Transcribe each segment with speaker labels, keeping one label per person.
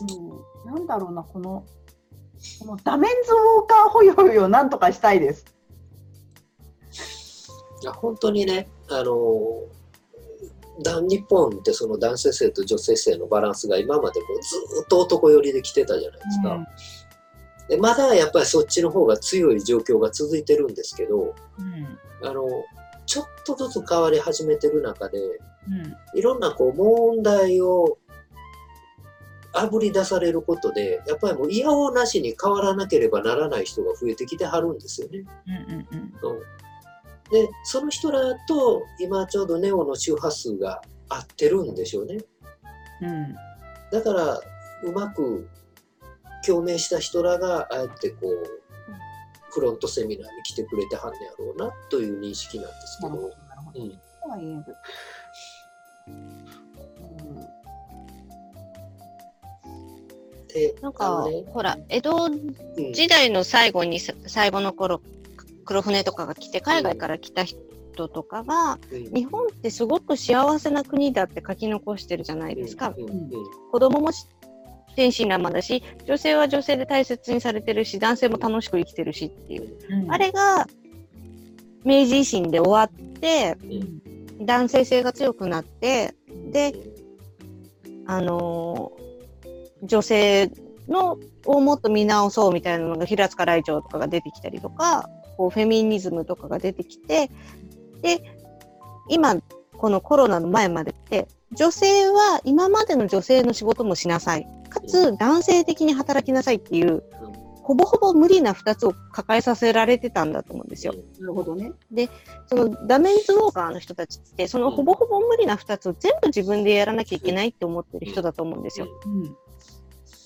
Speaker 1: うん、なんだろうな、この、このダメンズウォーカー保養をなんとかしたいです。
Speaker 2: いや、本当にね、あの日本ってその男性性と女性性のバランスが今までもずっと男寄りで来てたじゃないですか。うん、でまだやっぱりそっちの方が強い状況が続いてるんですけど、うん、あのちょっとずつ変わり始めてる中で、うん、いろんなこう問題をあぶり出されることでやっぱりもう嫌おなしに変わらなければならない人が増えてきてはるんですよね。うんうんうんで、その人らと今ちょうどネオの周波数が合ってるんでしょうね。うん、だから、うまく共鳴した人らがああやってこう、フロントセミナーに来てくれてはんねやろうなという認識なんですけど。なる
Speaker 3: なんか、ね、ほら江戸時代の最後に、うん、最後の頃黒船とかが来て海外から来た人とかが、うん、日本ってすごく幸せな国だって書き残してるじゃないですか。うん、子供も天真爛漫だし女性は女性で大切にされてるし男性も楽しく生きてるしっていう、うん、あれが明治維新で終わって、男性性が強くなってであのー、女性のをもっと見直そうみたいなのが平塚雷鳥とかが出てきたりとかこうフェミニズムとかが出てきてで今このコロナの前までって女性は今までの女性の仕事もしなさいかつ男性的に働きなさいっていうほぼほぼ無理な2つを抱えさせられてたんだと思うんですよ。
Speaker 1: なるほどね。
Speaker 3: で、そのダメンズウォーカーの人たちって、そのほぼほぼ無理な2つを全部自分でやらなきゃいけないって思ってる人だと思うんですよ。うん、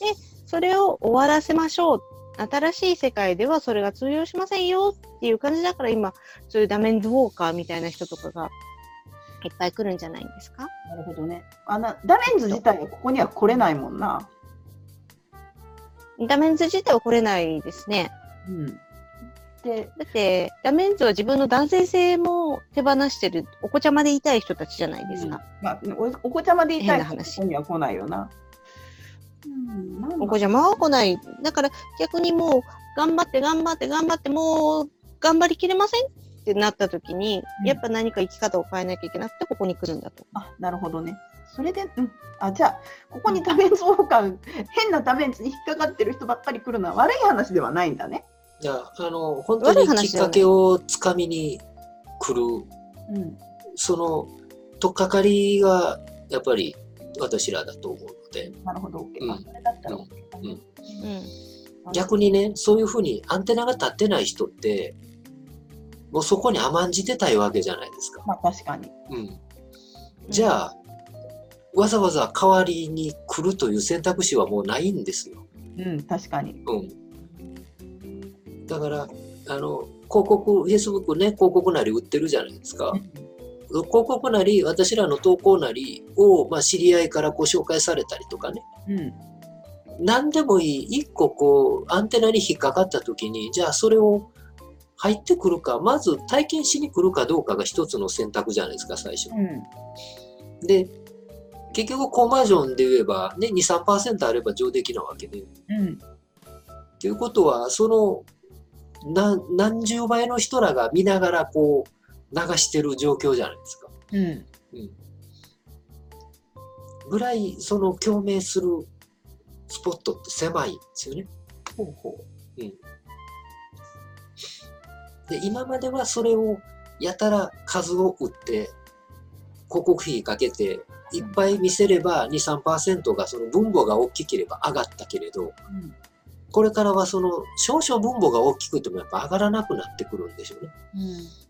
Speaker 3: で、それを終わらせましょう新しい世界ではそれが通用しませんよっていう感じだから今、そういうダメンズウォーカーみたいな人とかがいっぱい来るんじゃないんですか？
Speaker 1: なるほどね。あのダメンズ自体はここには来れないもんな。
Speaker 3: ダメンズ自体は来れないですね。うん。で、だって、ダメンズは自分の男性性も手放してる、お子ちゃまでいたい人たちじゃないですか。
Speaker 1: うん、まあ、お子ちゃまでいたい人には来ないよな。
Speaker 3: うん、お子ちゃまは来ない。だから逆にもう、頑張って頑張って頑張って、もう頑張りきれませんってなった時に、うん、やっぱ何か生き方を変えなきゃいけなくて、ここに来るんだと。
Speaker 1: あ、なるほどね。それで、うん。あ、じゃあ、ここに多面相関、変な多面に引っかかってる人ばっかり来るのは悪い話ではないんだね。
Speaker 2: いや、あの、本当にきっかけをつかみに来る、うん、その、とっかかりが、やっぱり私らだと思うので。
Speaker 1: なるほど、OK。うん、それだったら OK うん。うん
Speaker 2: 逆にね、そういうふうにアンテナが立ってない人って、もうそこに甘んじてたいわけじゃないですか。
Speaker 1: まあ確かに。
Speaker 2: うん。じゃあ、うん、わざわざ代わりに来るという選択肢はもうないんですよ。
Speaker 1: うん、確かに。
Speaker 2: うん。だから、あの、広告、フェイスブックね、広告なり売ってるじゃないですか。うん広告なり、私らの投稿なりを、まあ、知り合いからご紹介されたりとかね。うん。何でもいい。一個こう、アンテナに引っかかった時に、じゃあそれを入ってくるか、まず体験しに来るかどうかが一つの選択じゃないですか、最初。うん、で、結局コンバージョンで言えば、ね、2、3%あれば上出来なわけで。うん。ということは、その何何十倍の人らが見ながらこう、流してる状況じゃないですか。うん。うん。ぐらい、その共鳴するスポットって狭いんですよね。ほうほう。うん。で、今まではそれをやたら数を打って、広告費かけて、いっぱい見せれば2、3%がその分母が大きければ上がったけれど、うん、これからはその少々分母が大きくてもやっぱ上がらなくなってくるんでしょうね。うん